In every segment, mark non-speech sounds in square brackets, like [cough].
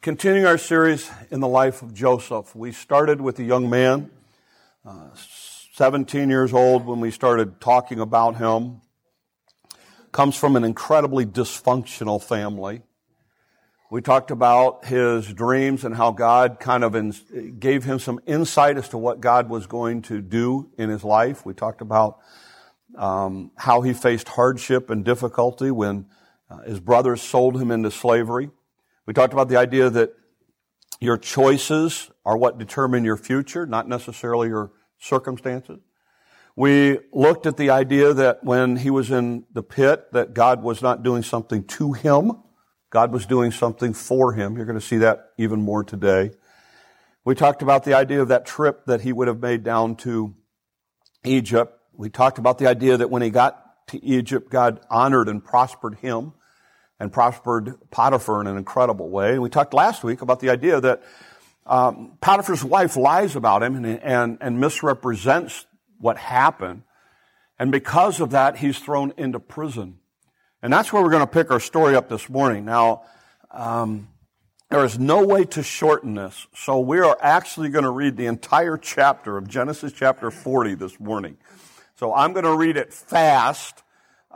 continuing our series in the life of Joseph. We started with a young man, uh, 17 years old when we started talking about him. Comes from an incredibly dysfunctional family. We talked about his dreams and how God kind of gave him some insight as to what God was going to do in his life. We talked about um, how he faced hardship and difficulty when uh, his brothers sold him into slavery. We talked about the idea that your choices are what determine your future, not necessarily your circumstances. We looked at the idea that when he was in the pit, that God was not doing something to him. God was doing something for him. You're going to see that even more today. We talked about the idea of that trip that he would have made down to Egypt. We talked about the idea that when he got to Egypt, God honored and prospered him and prospered Potiphar in an incredible way. And we talked last week about the idea that um, Potiphar's wife lies about him and, and, and misrepresents what happened. And because of that, he's thrown into prison. And that's where we're going to pick our story up this morning. Now, um, there is no way to shorten this, so we are actually going to read the entire chapter of Genesis chapter 40 this morning. So I'm going to read it fast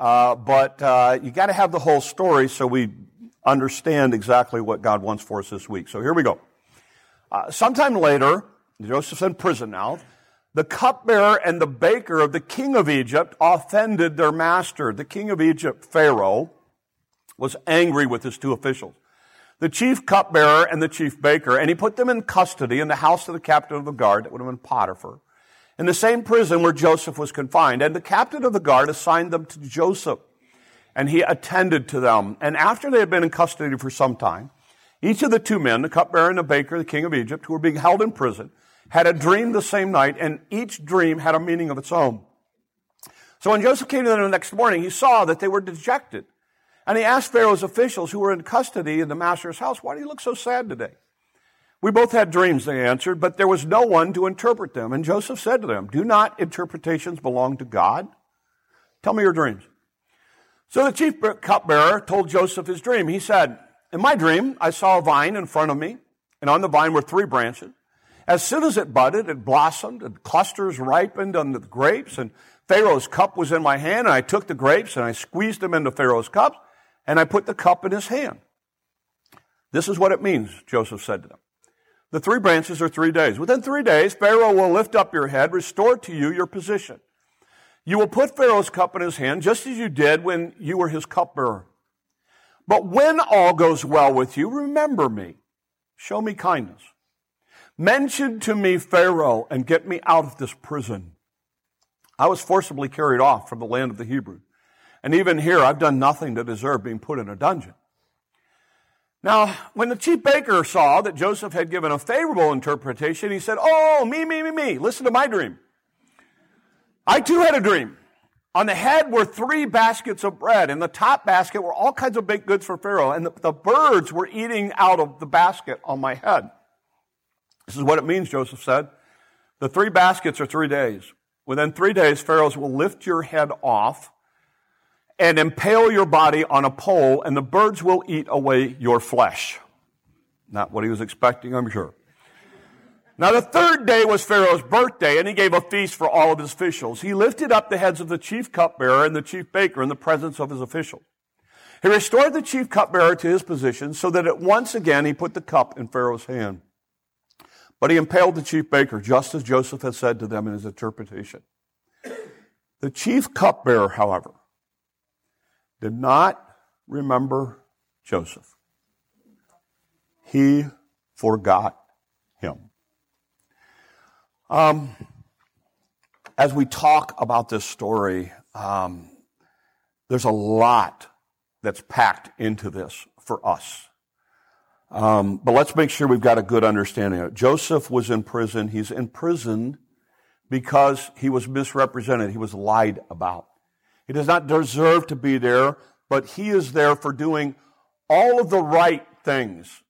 uh, but uh, you got to have the whole story so we understand exactly what God wants for us this week. So here we go. Uh, sometime later, Joseph's in prison now. The cupbearer and the baker of the king of Egypt offended their master. The king of Egypt, Pharaoh, was angry with his two officials, the chief cupbearer and the chief baker, and he put them in custody in the house of the captain of the guard, that would have been Potiphar in the same prison where Joseph was confined. And the captain of the guard assigned them to Joseph, and he attended to them. And after they had been in custody for some time, each of the two men, the cupbearer and the baker, the king of Egypt, who were being held in prison, had a dream the same night, and each dream had a meaning of its own. So when Joseph came to them the next morning, he saw that they were dejected. And he asked Pharaoh's officials who were in custody in the master's house, why do you look so sad today? We both had dreams, they answered, but there was no one to interpret them. And Joseph said to them, Do not interpretations belong to God? Tell me your dreams. So the chief cupbearer told Joseph his dream. He said, In my dream, I saw a vine in front of me, and on the vine were three branches. As soon as it budded, it blossomed, and clusters ripened on the grapes, and Pharaoh's cup was in my hand, and I took the grapes and I squeezed them into Pharaoh's cup, and I put the cup in his hand. This is what it means, Joseph said to them. The three branches are three days. Within three days, Pharaoh will lift up your head, restore to you your position. You will put Pharaoh's cup in his hand, just as you did when you were his cupbearer. But when all goes well with you, remember me. Show me kindness. Mention to me Pharaoh and get me out of this prison. I was forcibly carried off from the land of the Hebrew. And even here, I've done nothing to deserve being put in a dungeon. Now, when the chief baker saw that Joseph had given a favorable interpretation, he said, Oh, me, me, me, me, listen to my dream. I too had a dream. On the head were three baskets of bread. In the top basket were all kinds of baked goods for Pharaoh, and the, the birds were eating out of the basket on my head. This is what it means, Joseph said. The three baskets are three days. Within three days, Pharaohs will lift your head off and impale your body on a pole, and the birds will eat away your flesh. Not what he was expecting, I'm sure. Now, the third day was Pharaoh's birthday, and he gave a feast for all of his officials. He lifted up the heads of the chief cupbearer and the chief baker in the presence of his officials. He restored the chief cupbearer to his position so that at once again he put the cup in Pharaoh's hand. But he impaled the chief baker, just as Joseph had said to them in his interpretation. The chief cupbearer, however, did not remember Joseph. He forgot him. Um, as we talk about this story, um, there's a lot that's packed into this for us. Um, but let's make sure we've got a good understanding of it. Joseph was in prison. He's in prison because he was misrepresented. He was lied about. He does not deserve to be there, but he is there for doing all of the right things.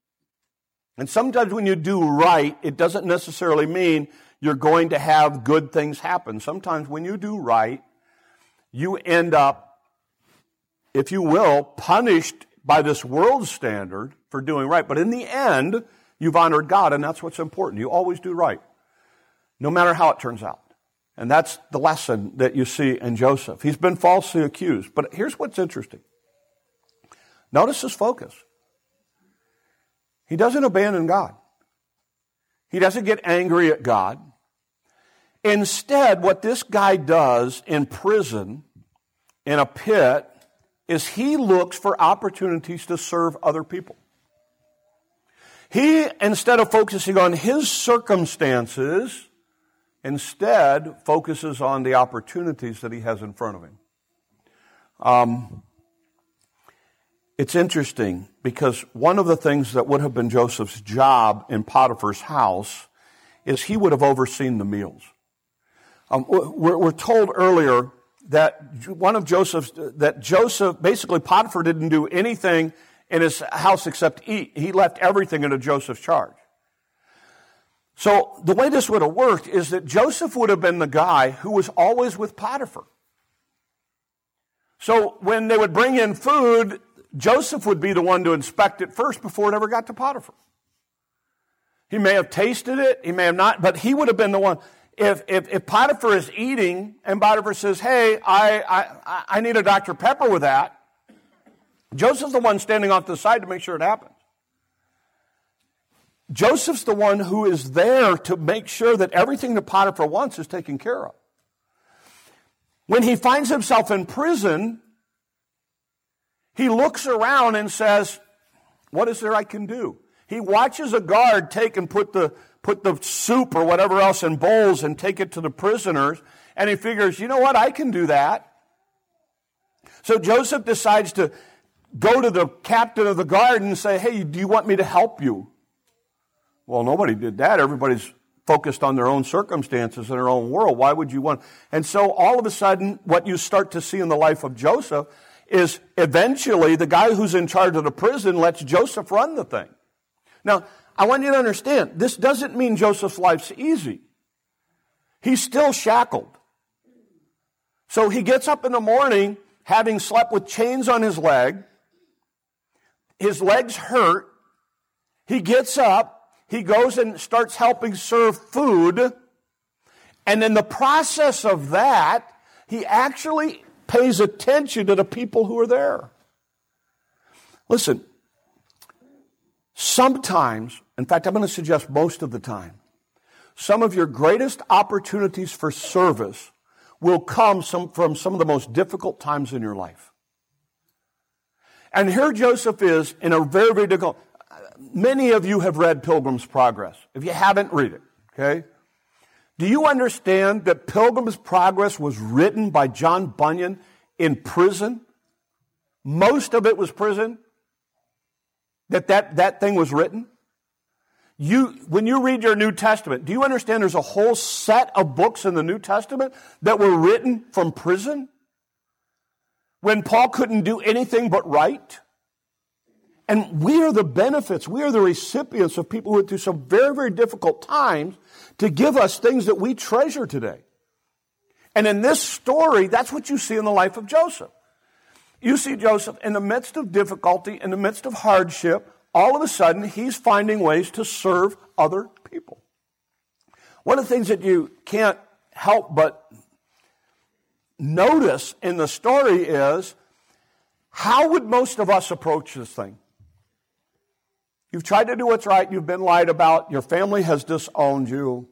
And sometimes when you do right, it doesn't necessarily mean you're going to have good things happen. Sometimes when you do right, you end up, if you will, punished by this world standard for doing right. But in the end, you've honored God, and that's what's important. You always do right, no matter how it turns out. And that's the lesson that you see in Joseph. He's been falsely accused. But here's what's interesting. Notice his focus. He doesn't abandon God. He doesn't get angry at God. Instead, what this guy does in prison, in a pit, is he looks for opportunities to serve other people. He, instead of focusing on his circumstances, instead focuses on the opportunities that he has in front of him. Um, it's interesting because one of the things that would have been Joseph's job in Potiphar's house is he would have overseen the meals. Um, we're, we're, told earlier that one of Joseph's, that Joseph, basically Potiphar didn't do anything in his house except eat. He left everything into Joseph's charge. So the way this would have worked is that Joseph would have been the guy who was always with Potiphar. So when they would bring in food, Joseph would be the one to inspect it first before it ever got to Potiphar. He may have tasted it, he may have not, but he would have been the one. If, if, if Potiphar is eating and Potiphar says, hey, I, I, I need a Dr. Pepper with that, Joseph's the one standing off to the side to make sure it happens. Joseph's the one who is there to make sure that everything that Potiphar wants is taken care of. When he finds himself in prison, he looks around and says, What is there I can do? He watches a guard take and put the, put the soup or whatever else in bowls and take it to the prisoners, and he figures, You know what? I can do that. So Joseph decides to go to the captain of the guard and say, Hey, do you want me to help you? Well, nobody did that. Everybody's focused on their own circumstances and their own world. Why would you want? And so all of a sudden, what you start to see in the life of Joseph is eventually the guy who's in charge of the prison lets Joseph run the thing. Now, I want you to understand, this doesn't mean Joseph's life's easy. He's still shackled. So he gets up in the morning having slept with chains on his leg. His legs hurt. He gets up. He goes and starts helping serve food. And in the process of that, he actually pays attention to the people who are there. Listen, sometimes, in fact, I'm going to suggest most of the time, some of your greatest opportunities for service will come some, from some of the most difficult times in your life. And here Joseph is in a very, very difficult. Many of you have read Pilgrim's Progress. If you haven't, read it. Okay? Do you understand that Pilgrim's Progress was written by John Bunyan in prison? Most of it was prison. That that, that thing was written. You, when you read your New Testament, do you understand there's a whole set of books in the New Testament that were written from prison? When Paul couldn't do anything but write? And we are the benefits, we are the recipients of people who went through some very, very difficult times to give us things that we treasure today. And in this story, that's what you see in the life of Joseph. You see Joseph in the midst of difficulty, in the midst of hardship, all of a sudden he's finding ways to serve other people. One of the things that you can't help but notice in the story is how would most of us approach this thing? You've tried to do what's right, you've been lied about, your family has disowned you.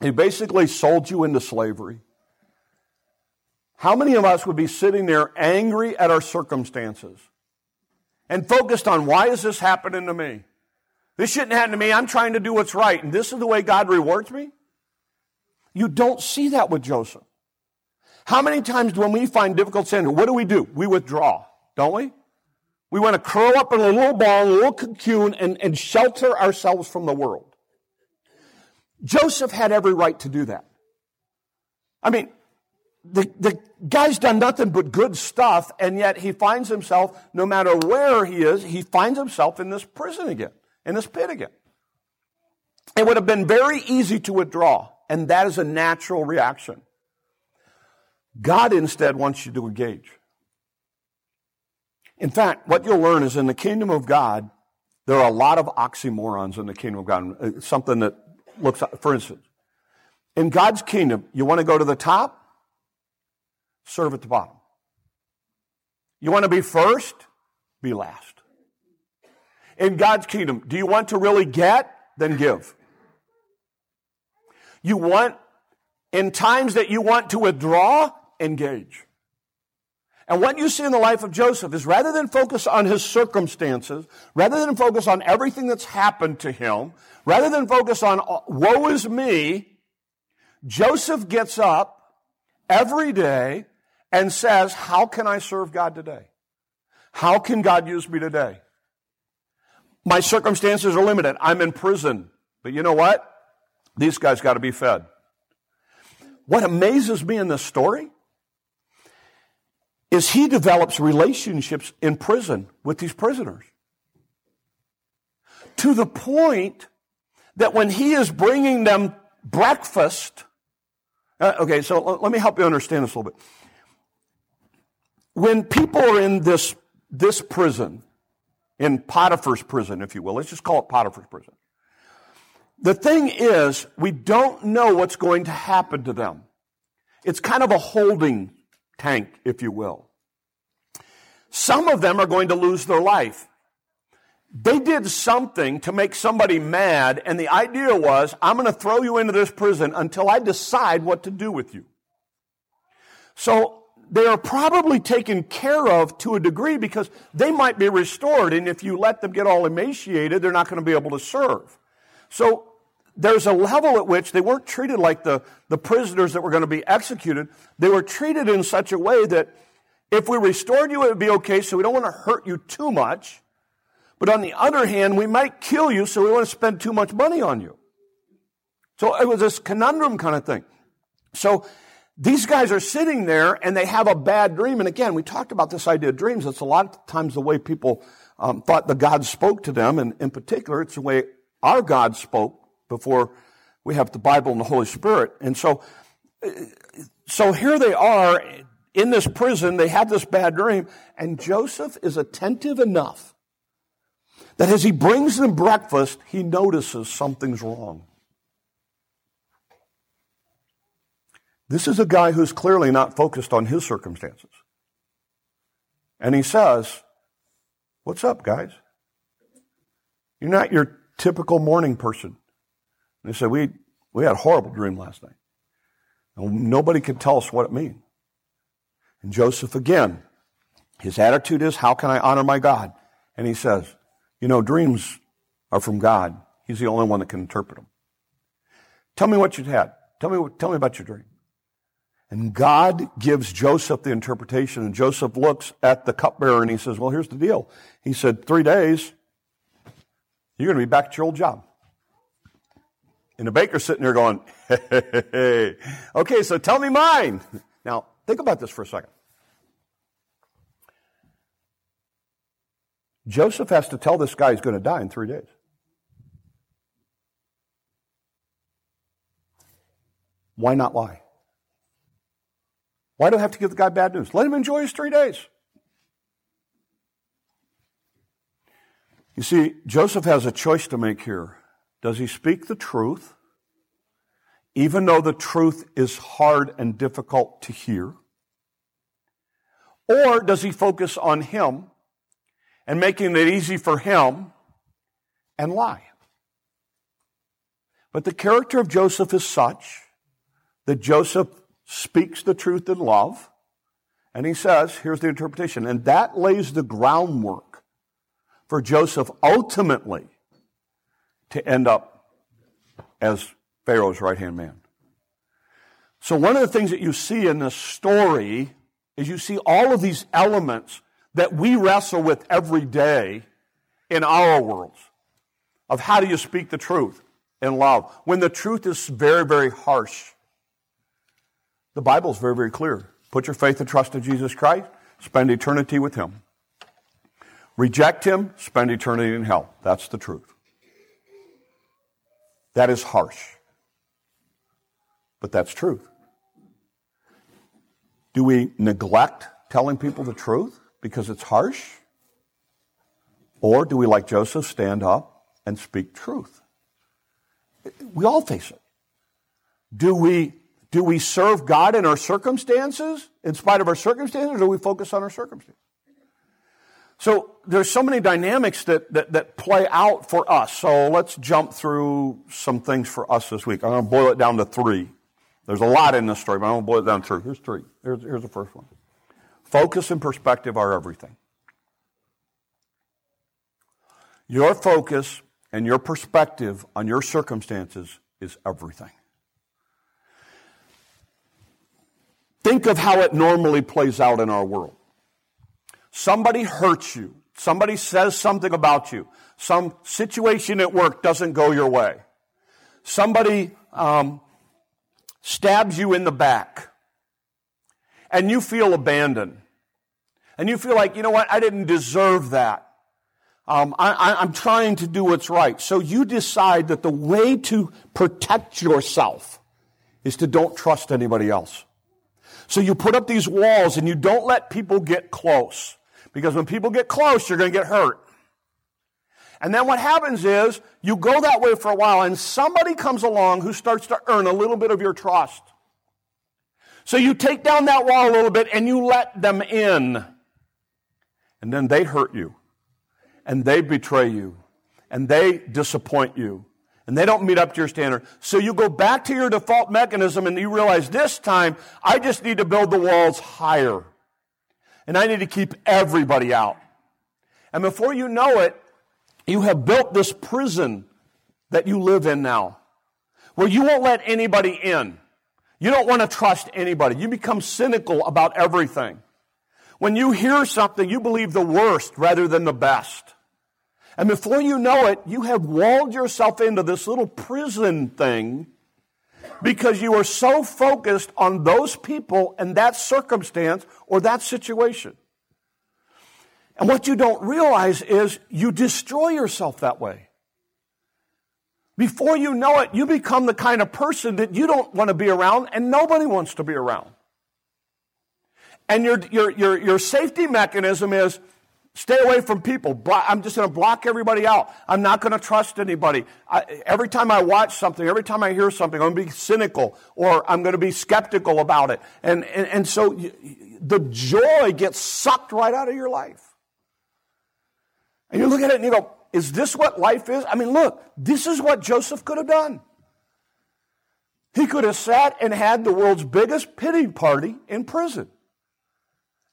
He basically sold you into slavery. How many of us would be sitting there angry at our circumstances and focused on why is this happening to me? This shouldn't happen to me. I'm trying to do what's right, and this is the way God rewards me? You don't see that with Joseph. How many times when we find difficult sin, what do we do? We withdraw, don't we? We want to curl up in a little ball, a little cocoon, and, and shelter ourselves from the world. Joseph had every right to do that. I mean, the, the guy's done nothing but good stuff, and yet he finds himself, no matter where he is, he finds himself in this prison again, in this pit again. It would have been very easy to withdraw, and that is a natural reaction. God instead wants you to engage. In fact, what you'll learn is in the kingdom of God, there are a lot of oxymorons in the kingdom of God. It's something that looks, for instance, in God's kingdom, you want to go to the top, serve at the bottom. You want to be first, be last. In God's kingdom, do you want to really get? Then give. You want, in times that you want to withdraw, engage. And what you see in the life of Joseph is rather than focus on his circumstances, rather than focus on everything that's happened to him, rather than focus on uh, woe is me, Joseph gets up every day and says, How can I serve God today? How can God use me today? My circumstances are limited. I'm in prison. But you know what? These guys got to be fed. What amazes me in this story is he develops relationships in prison with these prisoners. To the point that when he is bringing them breakfast, uh, okay, so let me help you understand this a little bit. When people are in this, this prison, in Potiphar's prison, if you will, let's just call it Potiphar's prison. The thing is, we don't know what's going to happen to them. It's kind of a holding tank, if you will. Some of them are going to lose their life. They did something to make somebody mad, and the idea was, I'm going to throw you into this prison until I decide what to do with you. So they are probably taken care of to a degree because they might be restored, and if you let them get all emaciated, they're not going to be able to serve. So there's a level at which they weren't treated like the, the prisoners that were going to be executed. They were treated in such a way that if we restored you, it would be okay, so we don't want to hurt you too much. But on the other hand, we might kill you, so we want to spend too much money on you. So it was this conundrum kind of thing. So these guys are sitting there and they have a bad dream. And again, we talked about this idea of dreams. It's a lot of times the way people um, thought the God spoke to them. And in particular, it's the way our God spoke before we have the Bible and the Holy Spirit. And so, so here they are in this prison. They have this bad dream and Joseph is attentive enough that as he brings them breakfast, he notices something's wrong. This is a guy who's clearly not focused on his circumstances. And he says, What's up, guys? You're not your typical morning person. They said, we, we had a horrible dream last night. And nobody could tell us what it means. And Joseph again, his attitude is, how can I honor my God? And he says, you know, dreams are from God. He's the only one that can interpret them. Tell me what you had. Tell me, tell me about your dream. And God gives Joseph the interpretation, and Joseph looks at the cupbearer and he says, Well, here's the deal. He said, Three days, you're going to be back at your old job. And the baker's sitting there going, hey, hey, hey. okay, so tell me mine. Now, think about this for a second. Joseph has to tell this guy he's going to die in three days. Why not lie? Why do I have to give the guy bad news? Let him enjoy his three days. You see, Joseph has a choice to make here. Does he speak the truth, even though the truth is hard and difficult to hear? Or does he focus on him and making it easy for him and lie? But the character of Joseph is such that Joseph speaks the truth in love, and he says, here's the interpretation, and that lays the groundwork for Joseph ultimately to end up as Pharaoh's right hand man. So, one of the things that you see in this story is you see all of these elements that we wrestle with every day in our worlds of how do you speak the truth in love when the truth is very, very harsh. The Bible is very, very clear. Put your faith and trust in Jesus Christ, spend eternity with Him. Reject Him, spend eternity in hell. That's the truth. That is harsh. But that's truth. Do we neglect telling people the truth because it's harsh? Or do we, like Joseph, stand up and speak truth? We all face it. Do we, do we serve God in our circumstances, in spite of our circumstances, or do we focus on our circumstances? So there's so many dynamics that, that, that, play out for us. So let's jump through some things for us this week. I'm going to boil it down to three. There's a lot in this story, but I'm going to boil it down to three. Here's three. Here's, here's the first one. Focus and perspective are everything. Your focus and your perspective on your circumstances is everything. Think of how it normally plays out in our world. Somebody hurts you. Somebody says something about you. Some situation at work doesn't go your way. Somebody um, stabs you in the back. And you feel abandoned. And you feel like, you know what, I didn't deserve that. Um, I, am trying to do what's right. So you decide that the way to protect yourself is to don't trust anybody else. So you put up these walls and you don't let people get close. Because when people get close, you're going to get hurt. And then what happens is you go that way for a while and somebody comes along who starts to earn a little bit of your trust. So you take down that wall a little bit and you let them in. And then they hurt you and they betray you and they disappoint you and they don't meet up to your standard. So you go back to your default mechanism and you realize this time I just need to build the walls higher and I need to keep everybody out. And before you know it, you have built this prison that you live in now where you won't let anybody in. You don't want to trust anybody. You become cynical about everything. When you hear something, you believe the worst rather than the best. And before you know it, you have walled yourself into this little prison thing because you are so focused on those people and that circumstance or that situation. And what you don't realize is you destroy yourself that way. Before you know it, you become the kind of person that you don't want to be around and nobody wants to be around. And your, your, your, your safety mechanism is stay away from people. I'm just going to block everybody out. I'm not going to trust anybody. I, every time I watch something, every time I hear something, I'm going to be cynical or I'm going to be skeptical about it. And, and, and so you, the joy gets sucked right out of your life. And you look at it and you go, is this what life is? I mean, look, this is what Joseph could have done. He could have sat and had the world's biggest pity party in prison.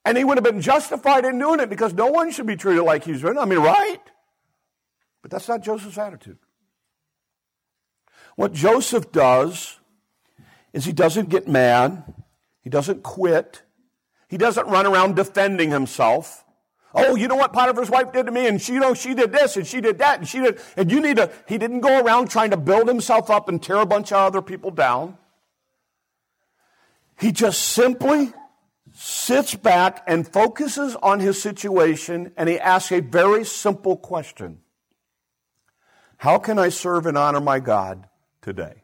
And he would have been justified in doing it because no one should be treated like he's doing. I mean, right? But that's not Joseph's attitude. What Joseph does is he doesn't get mad. He doesn't quit. He doesn't run around defending himself. Oh, you know what Potiphar's wife did to me, and she, you know, she did this, and she did that, and she did, and you need to, he didn't go around trying to build himself up and tear a bunch of other people down. He just simply sits back and focuses on his situation and he asks a very simple question How can I serve and honor my God today?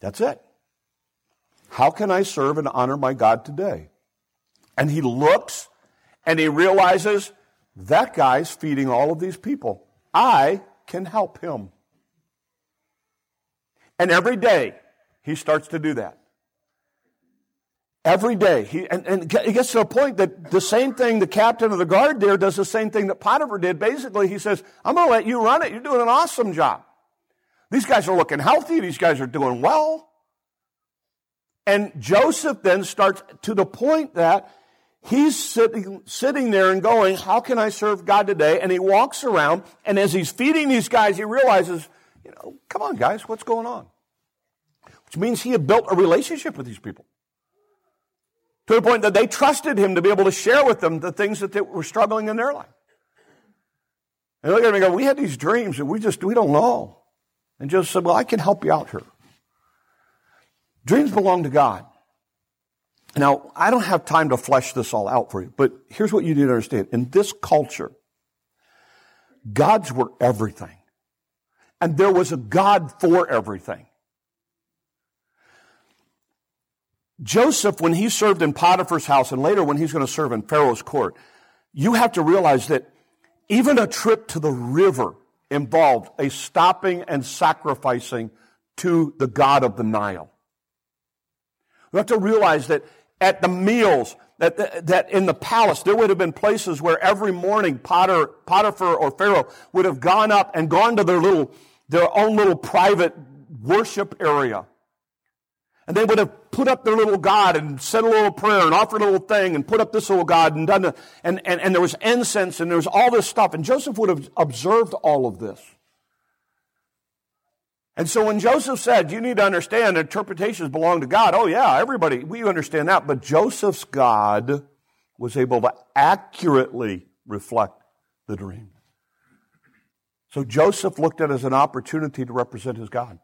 That's it. How can I serve and honor my God today? And he looks and he realizes that guy's feeding all of these people. I can help him. And every day he starts to do that. Every day. He, and, and he gets to a point that the same thing the captain of the guard there does the same thing that Potiphar did. Basically, he says, I'm going to let you run it. You're doing an awesome job. These guys are looking healthy. These guys are doing well. And Joseph then starts to the point that he's sitting, sitting there and going, How can I serve God today? And he walks around, and as he's feeding these guys, he realizes, you know, come on, guys, what's going on? Which means he had built a relationship with these people to the point that they trusted him to be able to share with them the things that they were struggling in their life. And look at and go, we had these dreams and we just, we don't know. And just said, well, I can help you out here. Dreams belong to God. Now, I don't have time to flesh this all out for you, but here's what you need to understand. In this culture, gods were everything. And there was a God for everything. Joseph, when he served in Potiphar's house and later when he's going to serve in Pharaoh's court, you have to realize that even a trip to the river involved a stopping and sacrificing to the God of the Nile. You have to realize that at the meals, that, that in the palace, there would have been places where every morning Potter, Potiphar or Pharaoh would have gone up and gone to their little, their own little private worship area. And they would have put up their little God and said a little prayer and offered a little thing and put up this little God and done, and, and, and there was incense and there was all this stuff. And Joseph would have observed all of this. And so when Joseph said, you need to understand interpretations belong to God, oh yeah, everybody, we understand that. But Joseph's God was able to accurately reflect the dream. So Joseph looked at it as an opportunity to represent his God.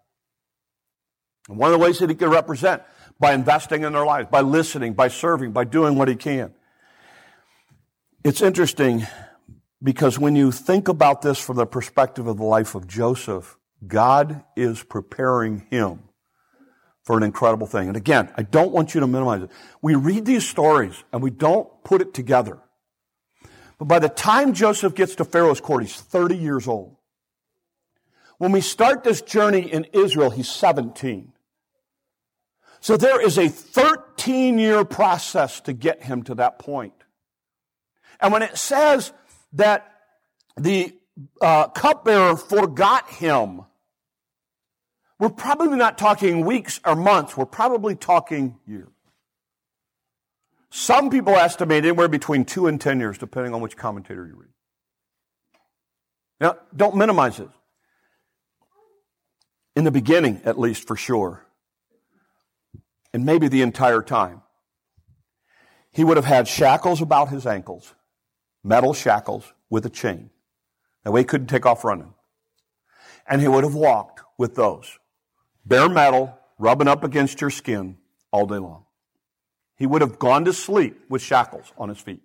And one of the ways that he could represent by investing in their lives, by listening, by serving, by doing what he can. It's interesting because when you think about this from the perspective of the life of Joseph, God is preparing him for an incredible thing. And again, I don't want you to minimize it. We read these stories and we don't put it together. But by the time Joseph gets to Pharaoh's court, he's 30 years old. When we start this journey in Israel, he's 17. So there is a 13 year process to get him to that point. And when it says that the uh, cupbearer forgot him, we're probably not talking weeks or months, we're probably talking years. Some people estimate anywhere between two and ten years, depending on which commentator you read. Now, don't minimize it. In the beginning, at least for sure, and maybe the entire time. He would have had shackles about his ankles, metal shackles with a chain. That way he couldn't take off running. And he would have walked with those, bare metal, rubbing up against your skin all day long. He would have gone to sleep with shackles on his feet.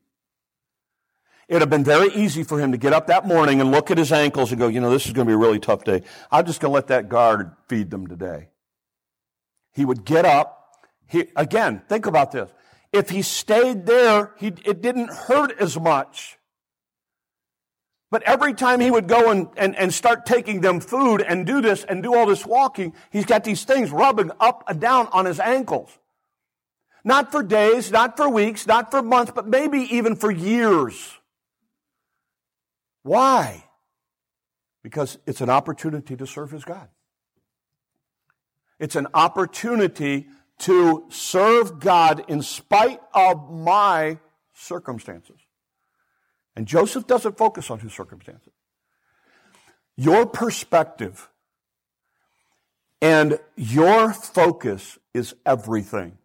It would have been very easy for him to get up that morning and look at his ankles and go, you know, this is going to be a really tough day. I'm just going to let that guard feed them today. He would get up, he, again, think about this. If he stayed there, he, it didn't hurt as much. But every time he would go and, and, and start taking them food and do this and do all this walking, he's got these things rubbing up and down on his ankles. Not for days, not for weeks, not for months, but maybe even for years. Why? Because it's an opportunity to serve his God. It's an opportunity to serve God in spite of my circumstances. And Joseph doesn't focus on his circumstances. Your perspective and your focus is everything.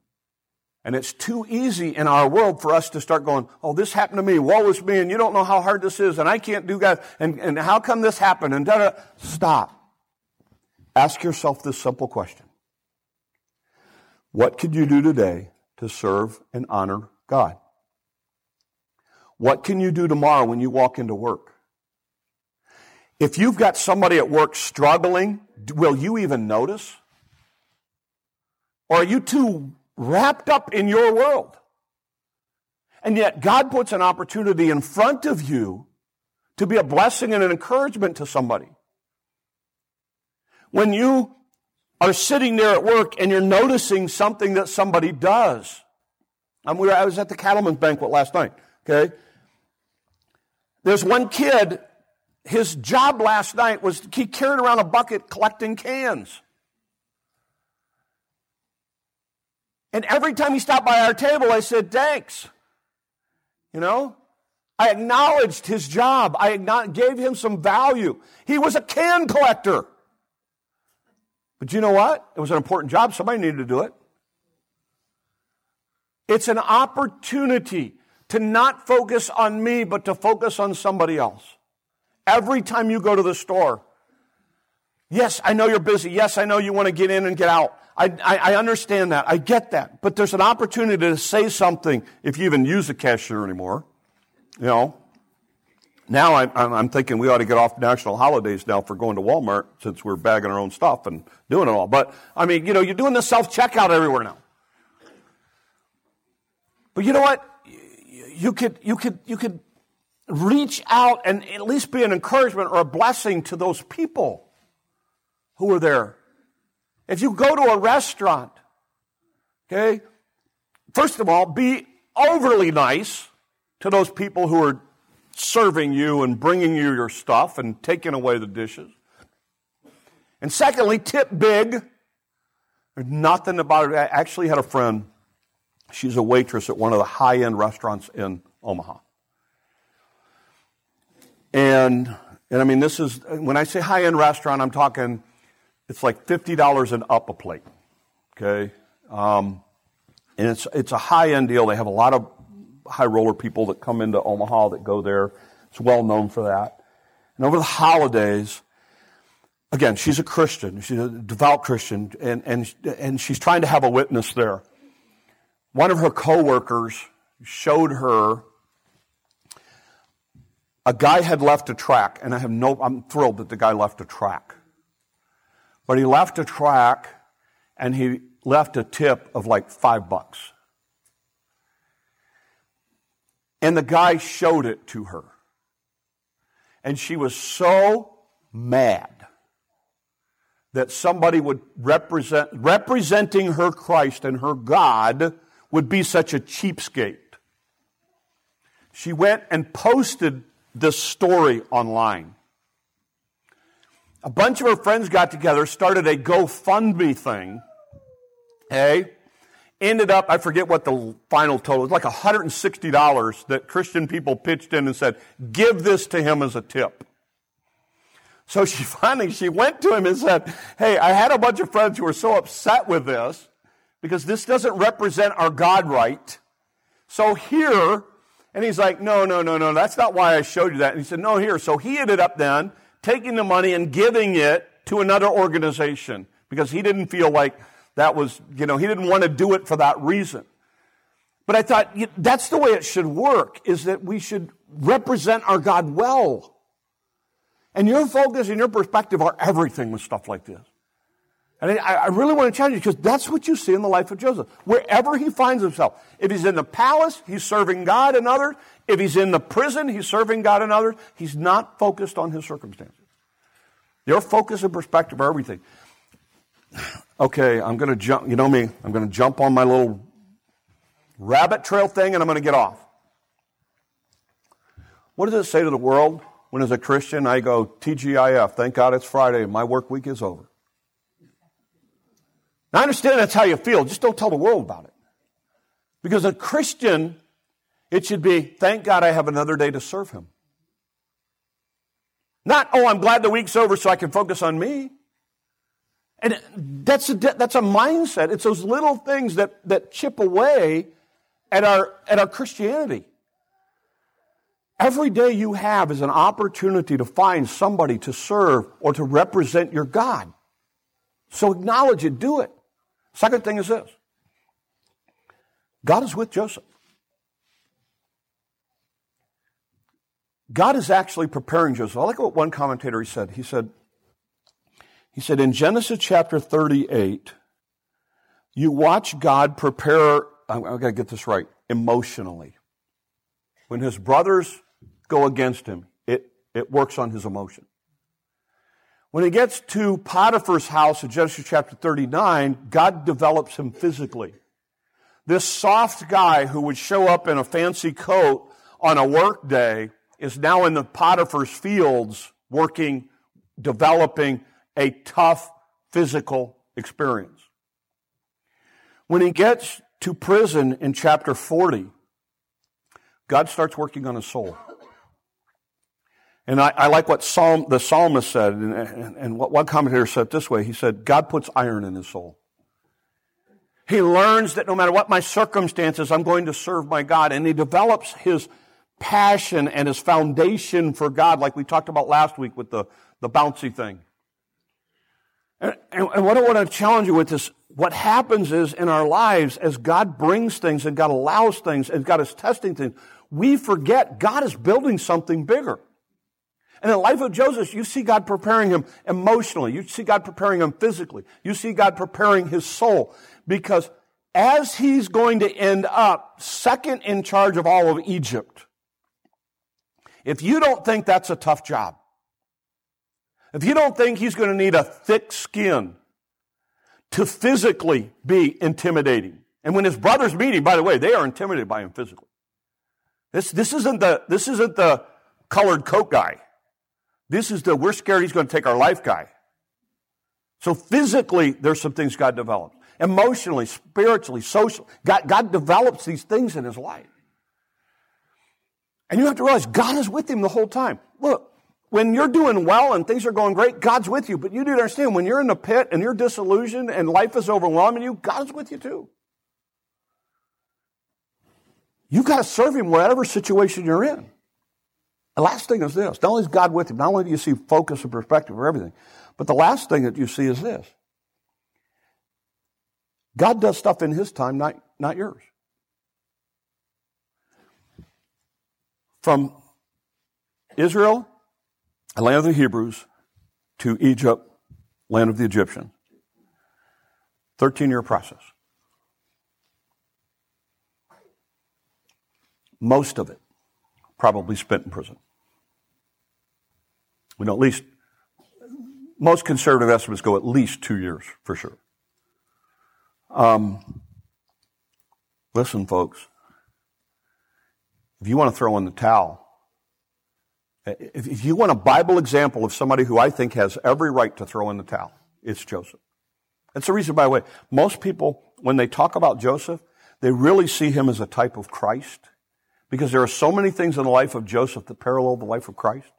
And it's too easy in our world for us to start going, oh, this happened to me, woe is me, and you don't know how hard this is, and I can't do God, and, and how come this happened, and da da. Stop. Ask yourself this simple question what could you do today to serve and honor God? What can you do tomorrow when you walk into work? If you've got somebody at work struggling, will you even notice? Or are you too wrapped up in your world? And yet God puts an opportunity in front of you to be a blessing and an encouragement to somebody. When you are sitting there at work and you're noticing something that somebody does. Um, we were, I was at the cattleman's banquet last night, okay? There's one kid, his job last night was he carried around a bucket collecting cans. And every time he stopped by our table, I said, thanks. You know? I acknowledged his job. I gave him some value. He was a can collector. But you know what? It was an important job. Somebody needed to do it. It's an opportunity to not focus on me, but to focus on somebody else. Every time you go to the store, yes, I know you're busy. Yes, I know you want to get in and get out. I, I, I understand that. I get that. But there's an opportunity to say something if you even use a cashier anymore. You know, now I'm, I'm, thinking we ought to get off national holidays now for going to Walmart since we're bagging our own stuff and doing it all. But I mean, you know, you're doing the self checkout everywhere now. But you know what? You could, you could, you could reach out and at least be an encouragement or a blessing to those people who are there. If you go to a restaurant, okay, first of all, be overly nice to those people who are serving you and bringing you your stuff and taking away the dishes. And secondly, tip big. There's nothing about it. I actually had a friend, she's a waitress at one of the high end restaurants in Omaha. And, and I mean, this is, when I say high end restaurant, I'm talking, it's like $50 and up a plate. Okay? Um, and it's, it's a high end deal. They have a lot of high roller people that come into Omaha that go there. It's well known for that. And over the holidays, again, she's a Christian. She's a devout Christian, and, and, and she's trying to have a witness there. One of her coworkers showed her a guy had left a track, and I have no, I'm thrilled that the guy left a track. But he left a track and he left a tip of like five bucks. And the guy showed it to her. And she was so mad that somebody would represent, representing her Christ and her God would be such a cheapskate. She went and posted this story online. A bunch of her friends got together, started a GoFundMe thing. Hey, ended up, I forget what the final total was, like $160 that Christian people pitched in and said, give this to him as a tip. So she [laughs] finally, she went to him and said, hey, I had a bunch of friends who were so upset with this because this doesn't represent our God right. So here, and he's like, no, no, no, no, that's not why I showed you that. And he said, no, here. So he ended up then taking the money and giving it to another organization because he didn't feel like that was, you know, he didn't want to do it for that reason. But I thought that's the way it should work, is that we should represent our God well. And your focus and your perspective are everything with stuff like this. And I, really want to challenge you because that's what you see in the life of Joseph. Wherever he finds himself, if he's in the palace, he's serving God and others. If he's in the prison, he's serving God and others. He's not focused on his circumstances. Your focus and perspective are everything. Okay, I'm going to jump. You know me. I'm going to jump on my little rabbit trail thing and I'm going to get off. What does it say to the world when, as a Christian, I go, TGIF, thank God it's Friday, my work week is over? Now, I understand that's how you feel. Just don't tell the world about it. Because a Christian, it should be, thank God I have another day to serve Him. Not, oh, I'm glad the week's over so I can focus on me. And that's a, that's a mindset. It's those little things that, that chip away at our, at our Christianity. Every day you have is an opportunity to find somebody to serve or to represent your God. So acknowledge it, do it. Second thing is this God is with Joseph. God is actually preparing Joseph. I like what one commentator he said. He said, he said in Genesis chapter 38, you watch God prepare, I'm, I'm going to get this right, emotionally. When his brothers go against him, it, it works on his emotion. When he gets to Potiphar's house in Genesis chapter 39, God develops him physically. This soft guy who would show up in a fancy coat on a work day is now in the Potiphar's fields working, developing a tough physical experience. When he gets to prison in chapter 40, God starts working on his soul. And I, I like what Psalm, the psalmist said, and, and, and what one commentator said this way. He said, God puts iron in his soul. He learns that no matter what my circumstances, I'm going to serve my God. And he develops his passion and his foundation for God, like we talked about last week with the, the bouncy thing. And, and, what I want to challenge you with is what happens is in our lives, as God brings things and God allows things and God is testing things, we forget God is building something bigger. And in the life of Joseph, you see God preparing him emotionally. You see God preparing him physically. You see God preparing his soul. Because as he's going to end up second in charge of all of Egypt, If you don't think that's a tough job, if you don't think he's going to need a thick skin to physically be intimidating, and when his brothers meet him, by the way, they are intimidated by him physically. This, this, isn't, the, this isn't the colored coat guy. This is the we're scared he's going to take our life guy. So physically, there's some things God develops. Emotionally, spiritually, socially. God, God develops these things in his life. And you have to realize God is with him the whole time. Look, when you're doing well and things are going great, God's with you. But you need to understand when you're in the pit and you're disillusioned and life is overwhelming you, God's with you too. You've got to serve him whatever situation you're in. The last thing is this. Not only is God with you, not only do you see focus and perspective for everything, but the last thing that you see is this. God does stuff in his time, not, not yours. From Israel, land of the Hebrews, to Egypt, land of the Egyptians. 13 year process. Most of it probably spent in prison. We know at least, most conservative estimates go at least two years for sure. Um, listen, folks, if you want to throw in the towel, if, you want a Bible example of somebody who I think has every right to throw in the towel, it's Joseph. That's the reason, by the way, most people, when they talk about Joseph, they really see him as a type of Christ because there are so many things in the life of Joseph that parallel the life of Christ.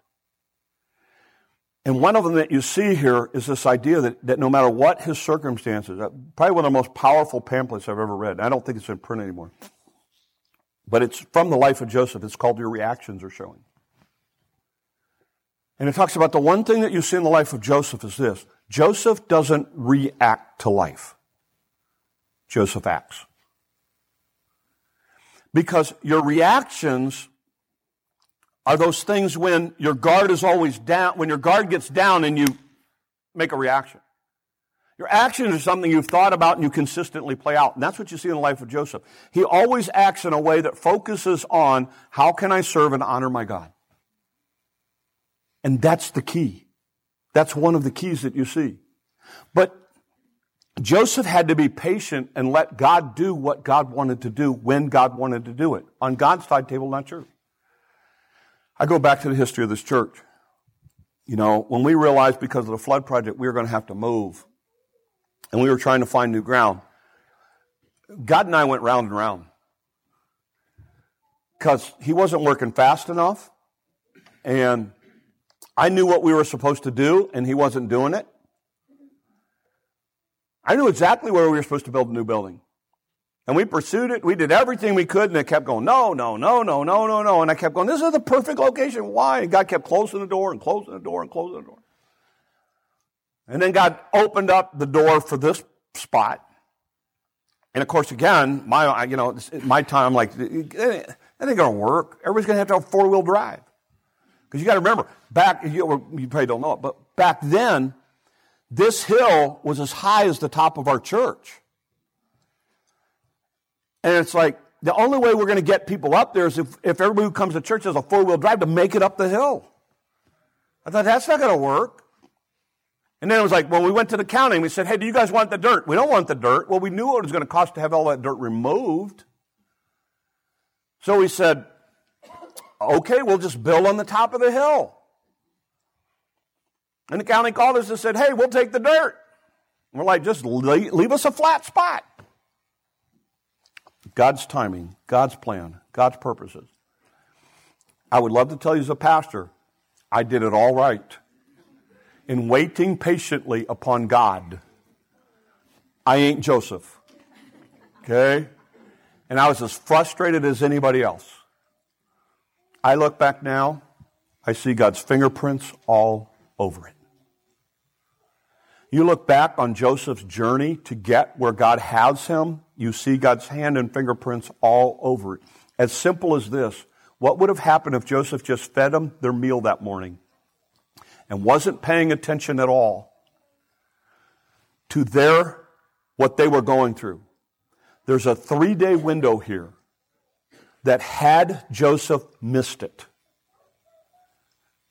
And one of them that you see here is this idea that, that no matter what his circumstances, uh, probably one of the most powerful pamphlets I've ever read. I don't think it's in print anymore. But it's from the life of Joseph. It's called Your Reactions Are Showing. And it talks about the one thing that you see in the life of Joseph is this Joseph doesn't react to life, Joseph acts. Because your reactions are those things when your guard is always down, when your guard gets down and you make a reaction. Your actions are something you've thought about and you consistently play out. And that's what you see in the life of Joseph. He always acts in a way that focuses on how can I serve and honor my God? And that's the key. That's one of the keys that you see. But Joseph had to be patient and let God do what God wanted to do when God wanted to do it. On God's timetable, not yours. I go back to the history of this church. You know, when we realized because of the flood project we were going to have to move and we were trying to find new ground, God and I went round and round because He wasn't working fast enough and I knew what we were supposed to do and He wasn't doing it. I knew exactly where we were supposed to build a new building. And we pursued it. We did everything we could, and it kept going, no, no, no, no, no, no, no. And I kept going, this is the perfect location. Why? And God kept closing the door and closing the door and closing the door. And then God opened up the door for this spot. And of course, again, my, you know, my time, I'm like, that ain't going to work. Everybody's going to have to have four wheel drive. Because you got to remember, back, you, you probably don't know it, but back then, this hill was as high as the top of our church. And it's like, the only way we're going to get people up there is if, if everybody who comes to church has a four wheel drive to make it up the hill. I thought, that's not going to work. And then it was like, well, we went to the county and we said, hey, do you guys want the dirt? We don't want the dirt. Well, we knew what it was going to cost to have all that dirt removed. So we said, okay, we'll just build on the top of the hill. And the county called us and said, hey, we'll take the dirt. And we're like, just leave, leave us a flat spot. God's timing, God's plan, God's purposes. I would love to tell you as a pastor, I did it all right. In waiting patiently upon God, I ain't Joseph. Okay? And I was as frustrated as anybody else. I look back now, I see God's fingerprints all over it. You look back on Joseph's journey to get where God has him, you see God's hand and fingerprints all over it. As simple as this what would have happened if Joseph just fed them their meal that morning and wasn't paying attention at all to their what they were going through? There's a three day window here that had Joseph missed it,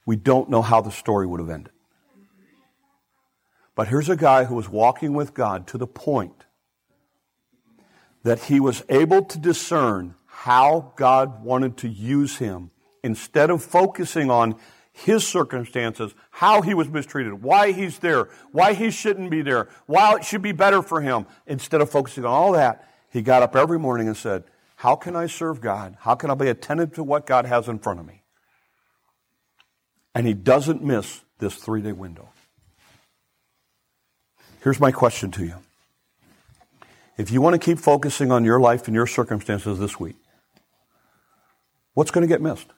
we don't know how the story would have ended. But here's a guy who was walking with God to the point that he was able to discern how God wanted to use him instead of focusing on his circumstances, how he was mistreated, why he's there, why he shouldn't be there, why it should be better for him. Instead of focusing on all that, he got up every morning and said, How can I serve God? How can I be attentive to what God has in front of me? And he doesn't miss this three day window. Here's my question to you. If you want to keep focusing on your life and your circumstances this week, what's going to get missed?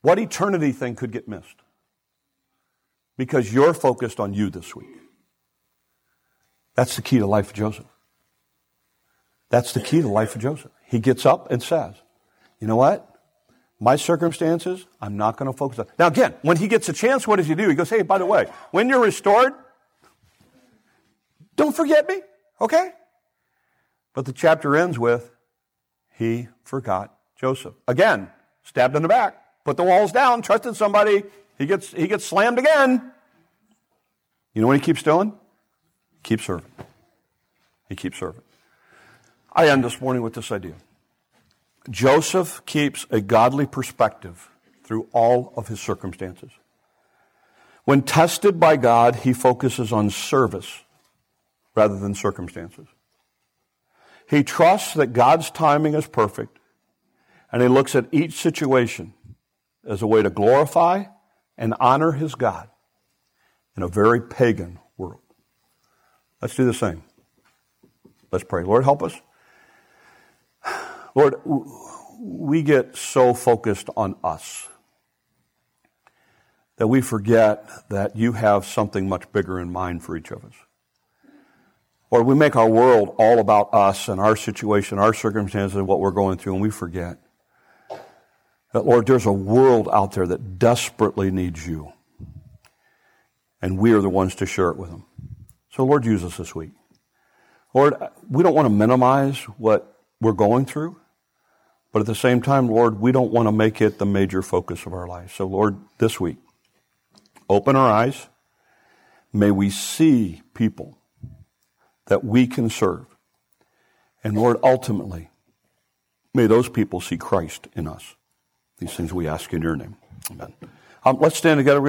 What eternity thing could get missed? Because you're focused on you this week. That's the key to life Joseph. That's the key to life of Joseph. He gets up and says, you know what? My circumstances, I'm not going to focus on. Now again, when he gets a chance, what does he do? He goes, hey, by the way, when you're restored, don't forget me, okay? But the chapter ends with, he forgot Joseph. Again, stabbed in the back put the walls down, trusted somebody, he gets, he gets slammed again. You know what he keeps doing? Keep serving. He keeps serving. I end this morning with this idea. Joseph keeps a godly perspective through all of his circumstances. When tested by God, he focuses on service rather than circumstances. He trusts that God's timing is perfect, and he looks at each situation as a way to glorify and honor his God in a very pagan world. Let's do the same. Let's pray. Lord, help us. Lord, we get so focused on us that we forget that you have something much bigger in mind for each of us. Or we make our world all about us and our situation, our circumstances, and what we're going through, and we forget that, Lord, there's a world out there that desperately needs you. And we are the ones to share it with them. So, Lord, use us this week. Lord, we don't want to minimize what we're going through, but at the same time, Lord, we don't want to make it the major focus of our life. So, Lord, this week, open our eyes. May we see people that we can serve. And Lord, ultimately, may those people see Christ in us. These things we ask in your name. Amen. Um, let's stand together.